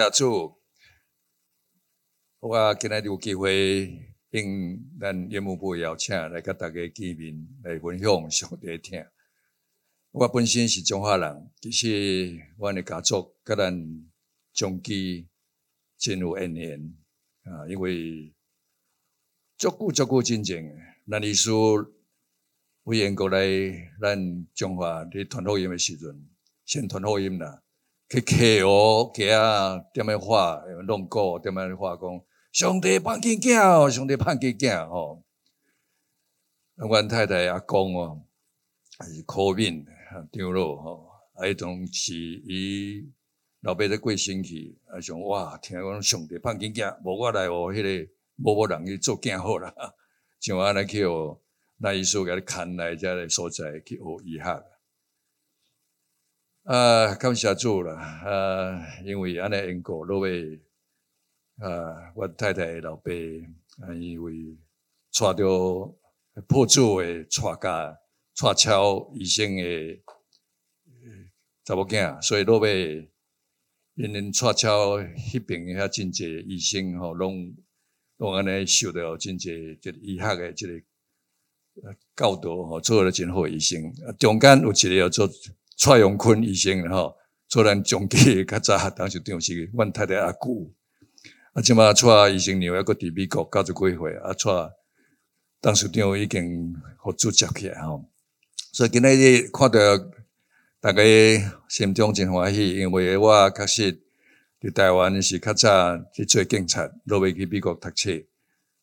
感谢主，我今日有机会应咱业务部邀请来跟大家见面，来分享上帝听。我本身是中华人，其实我的家族甲咱长期真有恩缘啊，因为足够足久之前，咱历史委员过来咱中华的传福音的时阵，先传福音啦。去客户家点样话，弄过点样话讲，上帝盼见囝，上帝盼见囝吼。阮太太阿公哦，还是苦命长老吼，啊，伊当时伊老爸在过身去，啊，想哇，听讲上帝盼见囝，无我来哦，迄个某某人去做囝好啦，像安尼去哦，那意思甲你看来遮个所在去学医学。啊，感谢主了啊！因为安尼因果，落尾啊，我太太老爸啊，因为带着破主的带家，带超医生的查某囝，所以落尾因因带超迄边遐真济医生吼，拢拢安尼受到真济即医学的即个教导吼，做了真好医生。啊中间有一个要做。蔡永坤医生吼，做咱中期较早当时长是阮太太阿姑，啊，即马蔡医生娘还搁伫美国九十几岁，啊，蔡当时长已经互主接起来吼，所以今日看到大家心中真欢喜，因为我确实伫台湾是较早去做警察，落尾去美国读册，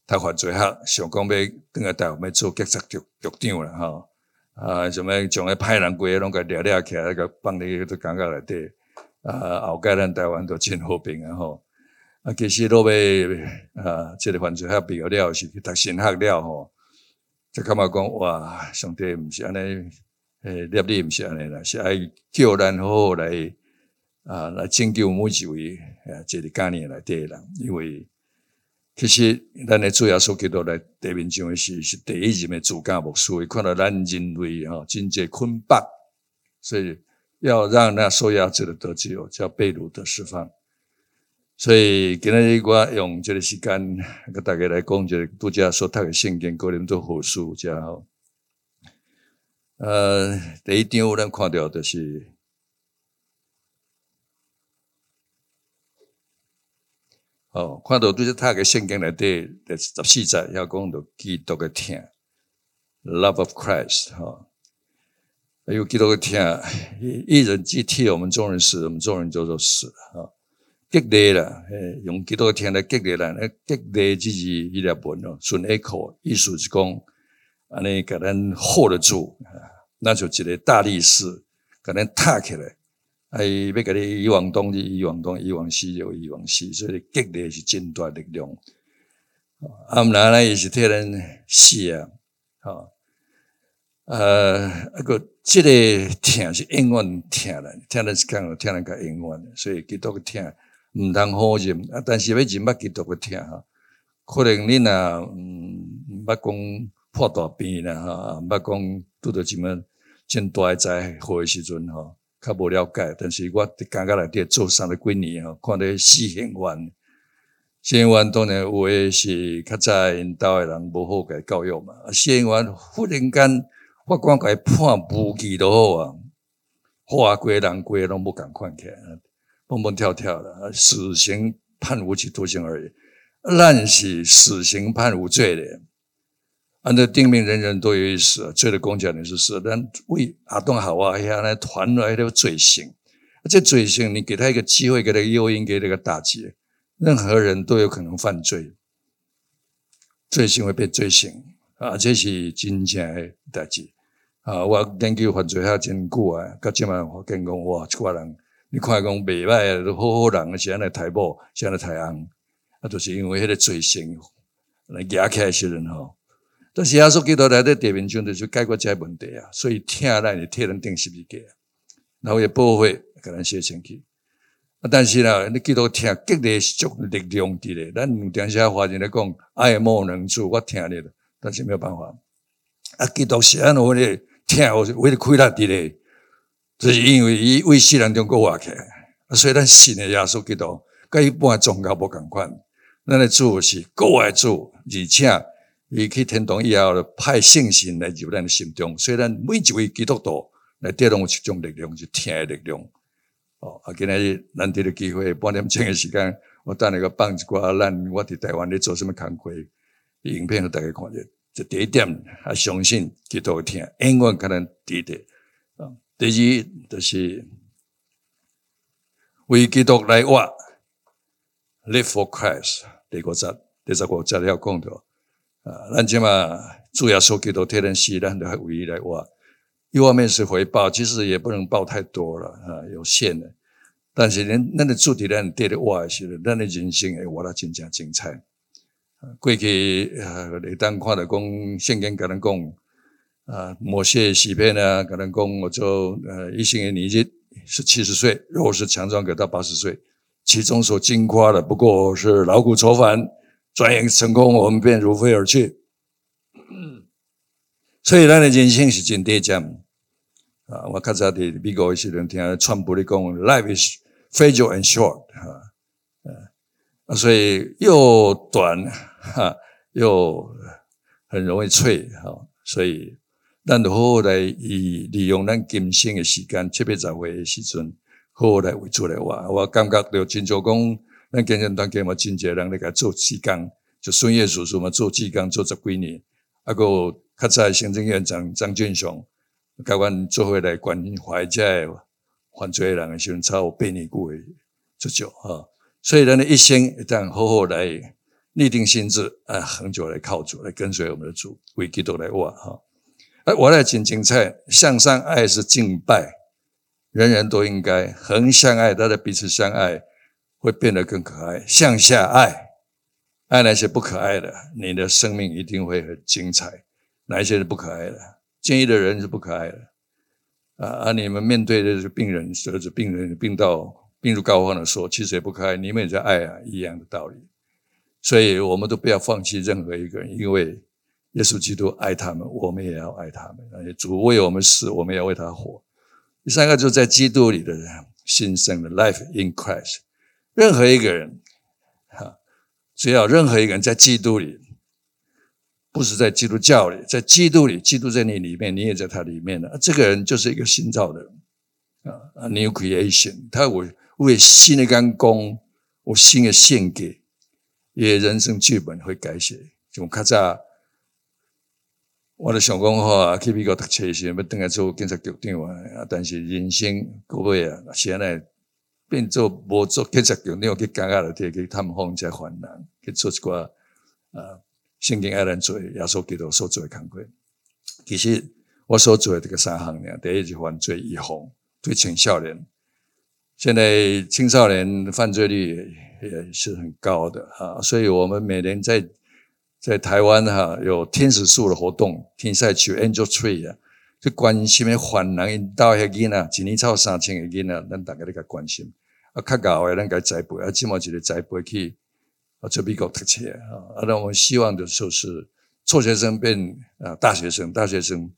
读犯罪学，想讲要转来台湾要做警察局局长啦吼。啊，什么将个歹人规个拢个掠掠起来，个放伫个感觉内底。啊，后盖咱台湾都真和平啊吼。啊，其实落尾啊，即个犯罪学毕业了，是去读神学了吼。就感觉讲哇，上帝毋是安尼，诶，立你毋是安尼啦，是爱叫咱好好来啊，来拯救每一位啊，即个概念内底人，因为。其实，咱的主要所给到来地面上的是是第一任的主教牧师，看到咱人类哈真济捆绑，所以要让那受压制的得自由，叫被掳的释放。所以今日我用这个时间跟大家来讲，这个拄则所读的圣经，哥林多好书，加好。呃，第一张我能看到的是。哦，看到对这他个圣经内底第十四节要讲到基督的听，love of Christ 哈，还有基督的听，一人既替我们众人死，我们众人就都死了哈，激励了，诶，用基督的听来激励人，诶，激励自己一粒本哦，顺 echo 意思是讲，安尼给咱 hold 得住，那就一个大力士，给咱踏起来。哎，要甲你以往东，以往东，以往西就以往西，所以激励是真大力量。啊，毋然呢，伊是替人死啊，吼，呃，一个即个疼是永远疼的，疼人是讲疼人较永远的，所以基督个疼毋通好忍啊。但是要忍捌基督个疼哈，可能你若毋捌讲破大病啦，哈，毋捌讲拄着什么真大灾祸的时阵吼。较无了解，但是我伫感觉内底做三十几年吼，看到死刑犯，死刑犯当然有诶是较早因兜诶人无好甲伊教育嘛。死刑犯忽然间法官甲伊判无期都好啊，花过人过拢无共款起来，蹦蹦跳跳的，死刑判无期徒刑而已。咱是死刑判无罪的。按照定命，人人都有意思，罪的工价你是死，但为阿东好啊，遐来传来的罪行，这罪行你给他一个机会，给他诱因，给他一个打击，任何人都有可能犯罪，罪行会被罪行啊，这是真正的代志啊！我研究犯罪还真久啊，到今晚我跟讲哇，这人你看讲未歹，都好好人，是安尼太某，是安尼太红，啊，就是因为迄个罪行来压起来些人吼。但是耶稣基督来在地面上就是解决这些问题啊，所以疼咱是替人钉十字架，然后也不会给咱写进去。啊，但是呢，你基督疼激励是足力量的嘞。咱有当时华人来讲，爱莫能助，我听你了，但是没有办法。啊，基督是安怎的疼，我是为了亏他的嘞，就是因为伊为世人中国活起来，所以咱信的耶稣基督跟一般宗教不共款。咱的主是国外主，而且伊去天堂以后，派圣神来入咱心中，所以咱每一位基督徒来带动一种力量，是天的力量。哦，啊，今日难得的机会，半点钟的时间，我等下个放一寡咱我伫台湾咧做什么工课，影片互大家看者。这第一点，啊，相信基督听，永远可能记得。啊，第二就是为基督来活，Live for Christ。第五节，第十五节要讲到，啊，咱即嘛主要说基督替咱死，咱就为伊来活。一方面是回报，其实也不能报太多了，啊，有限的。但是恁咱的主题咱对的活的时候，咱的人生会活得真正精彩。过去呃，你当看到讲圣经跟人讲，啊，某些诗篇呢，跟人讲我就呃一心的年纪是七十岁，若是强壮可到八十岁，其中所经夸的不过是劳苦愁烦，转眼成功，我们便如飞而去。所以咱的人生是真短暂啊！我较早伫美国的时阵听川普咧讲，Life is fragile and short，哈，啊，所以又短哈，又很容易脆哈，所以咱就好好来以利用咱今生的时间，七八十岁的时阵，好好来为主来活。我感觉到真少讲，咱健身团给嘛真侪人来甲做志工，就孙叶叔叔嘛做志工做十几年，啊个较早行政院长张俊雄，甲阮做伙来关怀这犯罪人的时阵，超有八年久的这久哈。所以，人的一生一旦好好来立定心志，啊，恒久来靠主，来跟随我们的主，为基督来活哈。哎，我来讲精彩，向上爱是敬拜，人人都应该横向爱，大家彼此相爱，会变得更可爱。向下爱，爱那些不可爱的，你的生命一定会很精彩。哪一些是不可爱的？建议的人是不可爱的啊！啊，你们面对的是病人，或者病人病到。病入膏肓的时候，其实也不可爱，你们也在爱啊，一样的道理。所以，我们都不要放弃任何一个人，因为耶稣基督爱他们，我们也要爱他们。而且主为我们死，我们也要为他活。第三个就是在基督里的人，新生的 life in Christ。任何一个人，哈，只要任何一个人在基督里，不是在基督教里，在基督里，基督在你里面，你也在他里面的，这个人就是一个新造的人啊，new creation。他会。为新的刚工，我新的献给，也人生剧本会改写。就较早，我的想讲话去美国读册时，要等下做警察局长啊。但是人生各位啊，现在变做无做警察局长，去感觉了，去探访这患难，去做一寡啊，圣经爱人做耶稣基督所做的工作。其实我所做的这个三项呢，第一是犯罪预防，对青少年。现在青少年犯罪率也是很高的哈，所以我们每年在在台湾哈有天使树的活动，天使树 Angel Tree 啊，去关心的犯人引导遐囡仔，一年超三千个囡仔，咱大家都较关心。啊，较高的咱该栽培，啊，起码一个栽培去啊，做美国读册啊，啊，那我们希望的就是辍学生变啊大学生，大学生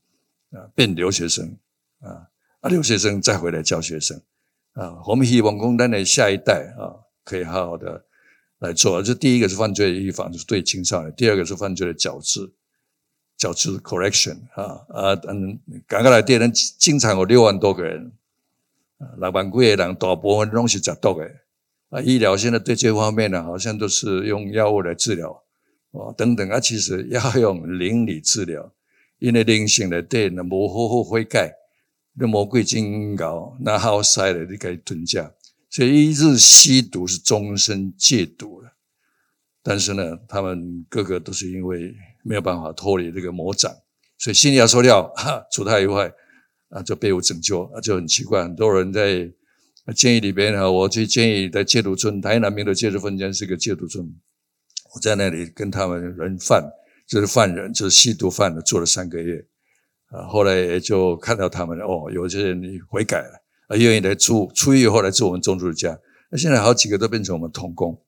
啊变留学生啊，啊留学生再回来教学生。啊，我们希望讲咱的下一代啊，可以好好的来做。这第一个是犯罪的预防，就是对青少年；第二个是犯罪的矫治，矫治 correction 啊啊嗯，刚刚来电人经常有六万多个人，六万几个人大部分拢是食毒的啊。医疗现在对这方面呢，好像都是用药物来治疗哦，等等啊，其实要用灵里治疗，因为灵性的对呢，无好好悔改。那魔鬼精搞，那好塞了，你可以吞下。所以一日吸毒是终身戒毒了。但是呢，他们个个都是因为没有办法脱离这个魔掌，所以心里要说掉，哈，除他以外，啊，就被我拯救，啊，就很奇怪。很多人在监狱里边啊，我去监狱在戒毒村，台南明的戒毒分监是个戒毒村，我在那里跟他们人犯，就是犯人，就是吸毒犯的，做了三个月。啊，后来也就看到他们哦，有些人悔改了，啊，愿意来住出狱以后来做我们中主的家。那现在好几个都变成我们童工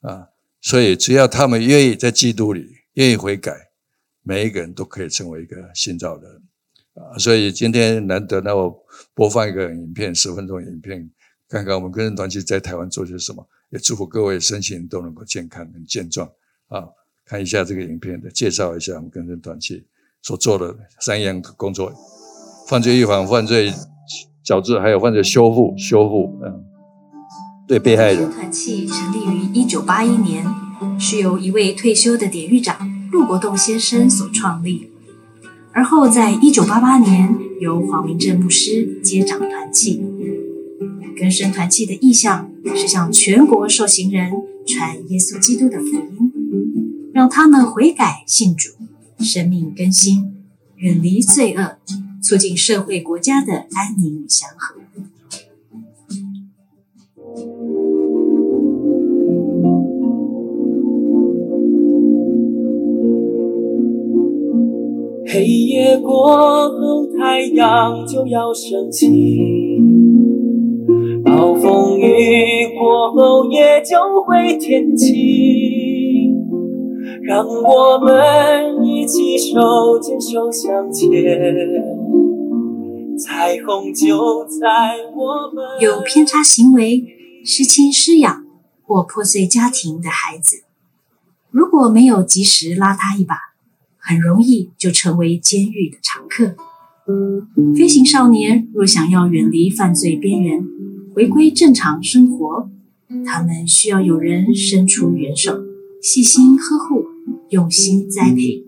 啊，所以只要他们愿意在基督里愿意悔改，每一个人都可以成为一个新造的人啊。所以今天难得，那我播放一个影片，十分钟影片，看看我们跟人团契在台湾做些什么。也祝福各位身心都能够健康、很健壮啊！看一下这个影片的介绍一下我们更生团契所做的三样工作：犯罪预防、犯罪矫治，还有犯罪修复、修复。嗯，对被害人。团契成立于一九八一年，是由一位退休的典狱长陆国栋先生所创立，而后在一九八八年由黄明正牧师接掌团契。更生团契的意向是向全国受刑人传耶稣基督的福音，让他们悔改信主，生命更新，远离罪恶，促进社会国家的安宁与祥和。黑夜过后，太阳就要升起。暴风雨过后，也就会天晴。让我们一起手牵手向前，彩虹就在我们。有偏差行为、失亲失养或破碎家庭的孩子，如果没有及时拉他一把，很容易就成为监狱的常客。飞行少年若想要远离犯罪边缘，回归正常生活，他们需要有人伸出援手，细心呵护，用心栽培。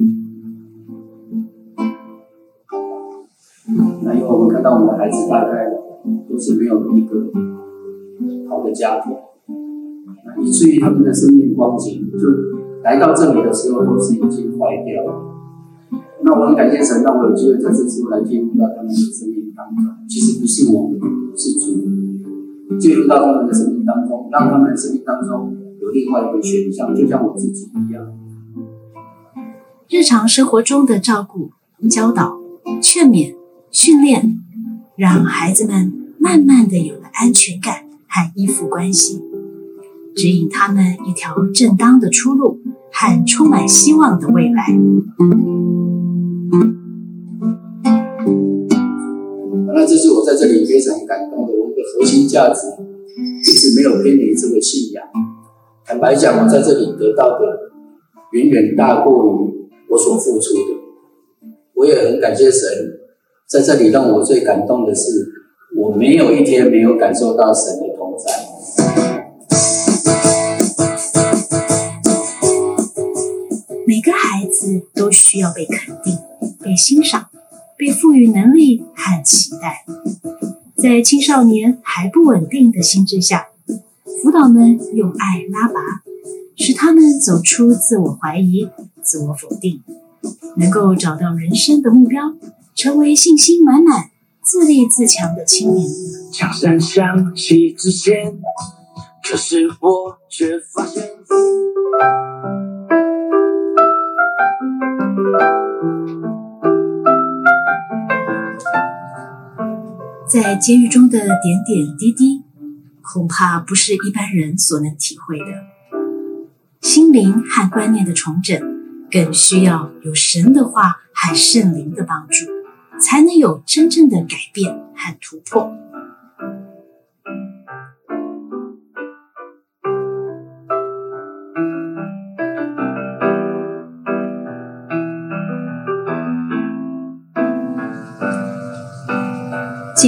那因为我们看到我们的孩子大概都是没有一个好的家庭，以至于他们的生命光景，就来到这里的时候都是已经坏掉了。那我很感谢神，让我有机会在这时候来进入到他们的生命当中。其实不是我们，是主。进入到他们的生命当中，让他们生命当中有另外一个选项，就像我自己一样。日常生活中的照顾、教导、劝勉、训练，让孩子们慢慢的有了安全感和依附关系，指引他们一条正当的出路和充满希望的未来。那这是我在这里非常感动的。核心价值一直没有偏离这个信仰。坦白讲，我在这里得到的远远大过于我所付出的。我也很感谢神，在这里让我最感动的是，我没有一天没有感受到神的同在。都需要被肯定、被欣赏、被赋予能力和期待。在青少年还不稳定的心智下，辅导们用爱拉拔，使他们走出自我怀疑、自我否定，能够找到人生的目标，成为信心满满、自立自强的青年。墙上响起之前，可是我却发现。在监狱中的点点滴滴，恐怕不是一般人所能体会的。心灵和观念的重整，更需要有神的话和圣灵的帮助，才能有真正的改变和突破。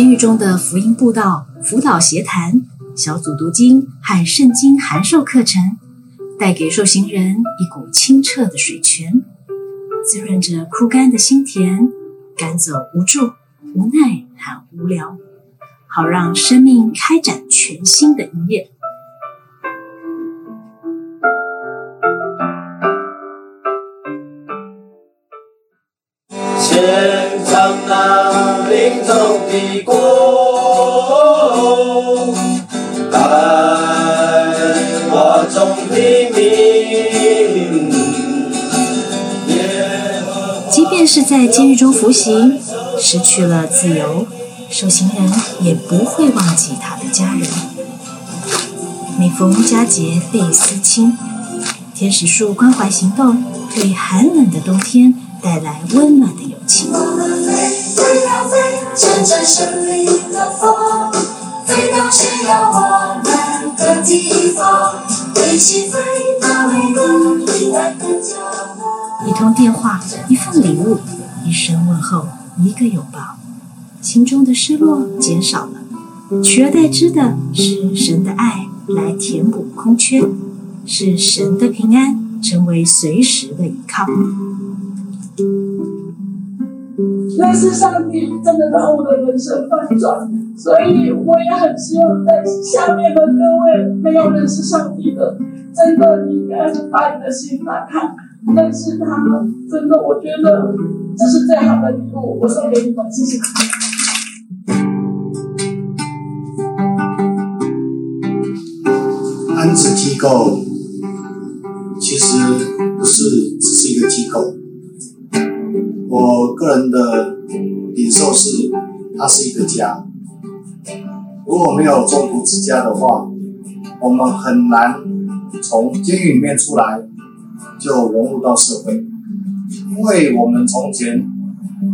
监狱中的福音布道、辅导协谈、小组读经和圣经函授课程，带给受刑人一股清澈的水泉，滋润着枯干的心田，赶走无助、无奈和无聊，好让生命开展全新的一页。献上那临终的国，爱我中的名。即便是在监狱中服刑，失去了自由，受刑人也不会忘记他的家人。每逢佳节倍思亲，天使树关怀行动对寒冷的冬天带来温暖的友情。一通电话，一份礼物，一声问候，一个拥抱，心中的失落减少了，取而代之的是神的爱来填补空缺，是神的平安成为随时的依靠。那是上帝真的让我的人生翻转，所以我也很希望在下面的各位没有认识上帝的，真的你应该把你的心打开，认识他。真的，我觉得这是最好的礼物，我送给你们，谢谢。安置机构其实不是只是一个机构。我个人的领受是，它是一个家。如果没有中途之家的话，我们很难从监狱里面出来就融入到社会，因为我们从前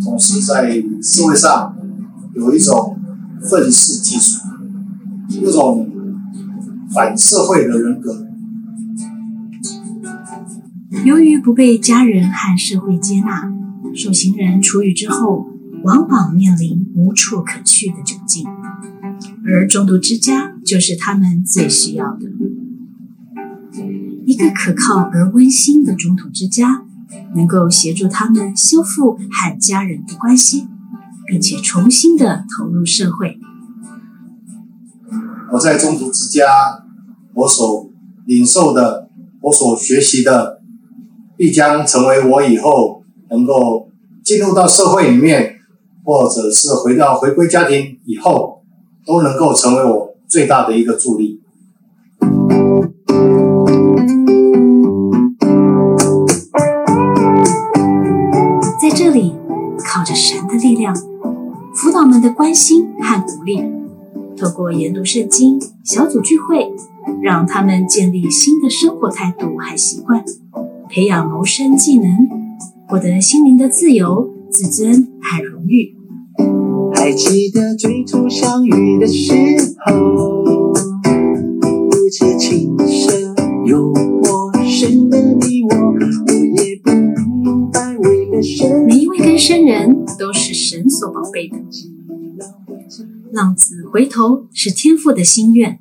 总是在社会上有一种愤世嫉俗，一种反社会的人格。由于不被家人和社会接纳。受刑人出狱之后，往往面临无处可去的窘境，而中途之家就是他们最需要的。一个可靠而温馨的中途之家，能够协助他们修复和家人的关系，并且重新的投入社会。我在中途之家，我所领受的，我所学习的，必将成为我以后能够。进入到社会里面，或者是回到回归家庭以后，都能够成为我最大的一个助力。在这里，靠着神的力量，辅导们的关心和鼓励，透过研读圣经、小组聚会，让他们建立新的生活态度和习惯，培养谋生技能。获得心灵的自由、自尊和荣誉。还记得最初相遇的时候，不知情深又陌生的你我，我也不明白为了什么。每一位跟生人都是神所宝贝的。浪子回头是天父的心愿，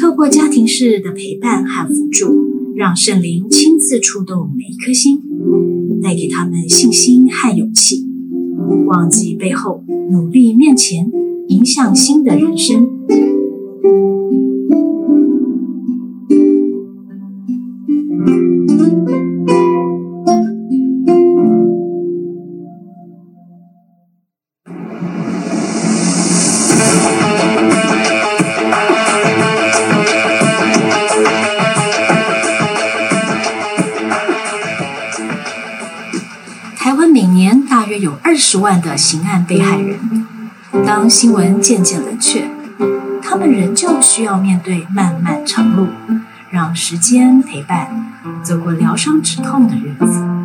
透过家庭式的陪伴和辅助，让圣灵亲自触动每一颗心。带给他们信心和勇气，忘记背后，努力面前，迎向新的人生。有二十万的刑案被害人，当新闻渐渐冷却，他们仍旧需要面对漫漫长路，让时间陪伴，走过疗伤止痛的日子。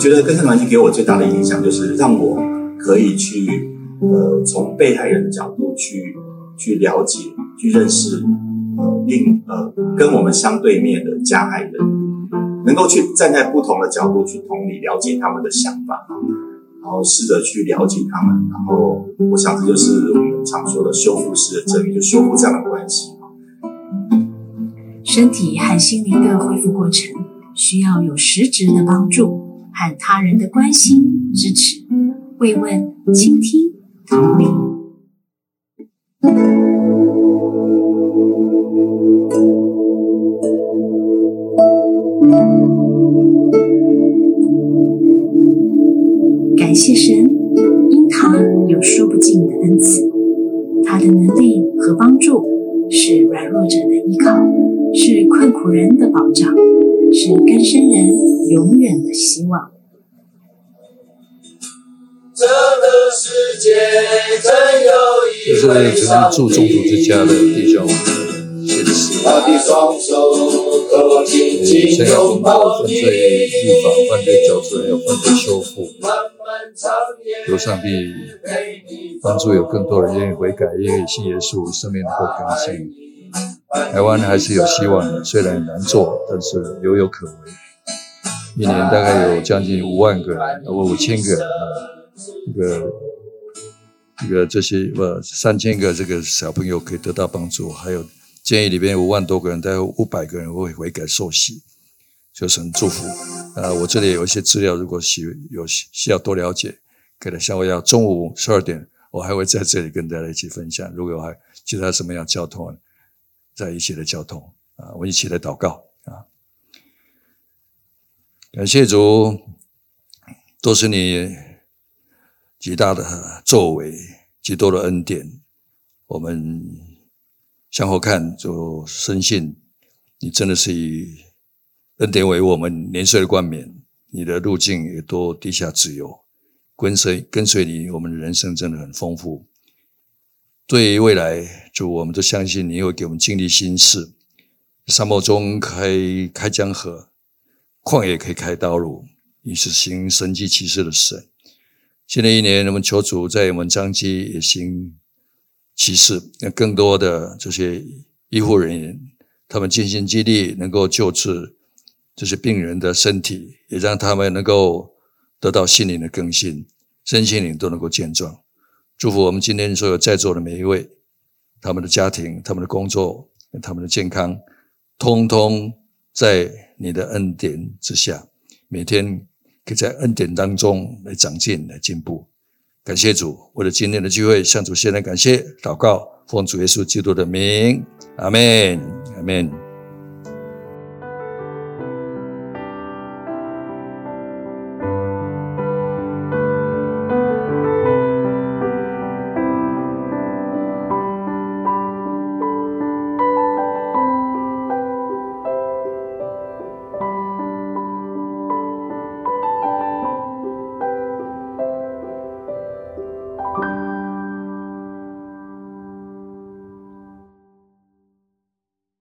觉得更生团契给我最大的影响，就是让我可以去，呃，从被害人的角度去去了解、去认识，呃，另呃跟我们相对面的加害人，能够去站在不同的角度去同理、了解他们的想法，然后试着去了解他们，然后我想这就是我们常说的修复式的正义，就修复这样的关系。身体和心灵的恢复过程需要有实质的帮助。和他人的关心、支持、慰问、倾听、同理。感谢神，因他有说不尽的恩赐，他的能力和帮助是软弱者的依靠，是困苦人的保障。是根生人永远的希望。这这是只能住中途之家的弟兄，谢谢。他的双手可紧紧拥抱你，预防犯罪矫正，还有犯罪修复。求上帝帮助有更多人愿意悔改，愿意信耶稣，生命能够更新。台湾还是有希望的，虽然难做，但是犹有可为。一年大概有将近五万个人，或五千个人啊，这个。这个这些呃三千个这个小朋友可以得到帮助，还有建议里边五万多个人，大概五百个人会悔改受洗，就是很祝福。啊，我这里有一些资料，如果需有需要多了解，可能像我要中午十二点，我还会在这里跟大家一起分享。如果有还其他什么样交通，在一起的交通啊，我一起来祷告啊，感谢主，都是你。极大的作为，极多的恩典，我们向后看就深信，你真的是以恩典为我们年岁的冠冕，你的路径也多地下自由，跟随跟随你，我们的人生真的很丰富。对于未来，主我们都相信你会给我们经历新事，沙漠中开开江河，旷野可以开道路，你是行神迹奇事的神。新的一年，我们求主在我们张基也行奇事，让更多的这些医护人员，他们尽心尽力，能够救治这些病人的身体，也让他们能够得到心灵的更新，身心灵都能够健壮。祝福我们今天所有在座的每一位，他们的家庭、他们的工作、他们的健康，通通在你的恩典之下，每天。可以在恩典当中来长进、来进步。感谢主，为了今天的聚会，向主先来感谢、祷告，奉主耶稣基督的名，阿门，阿门。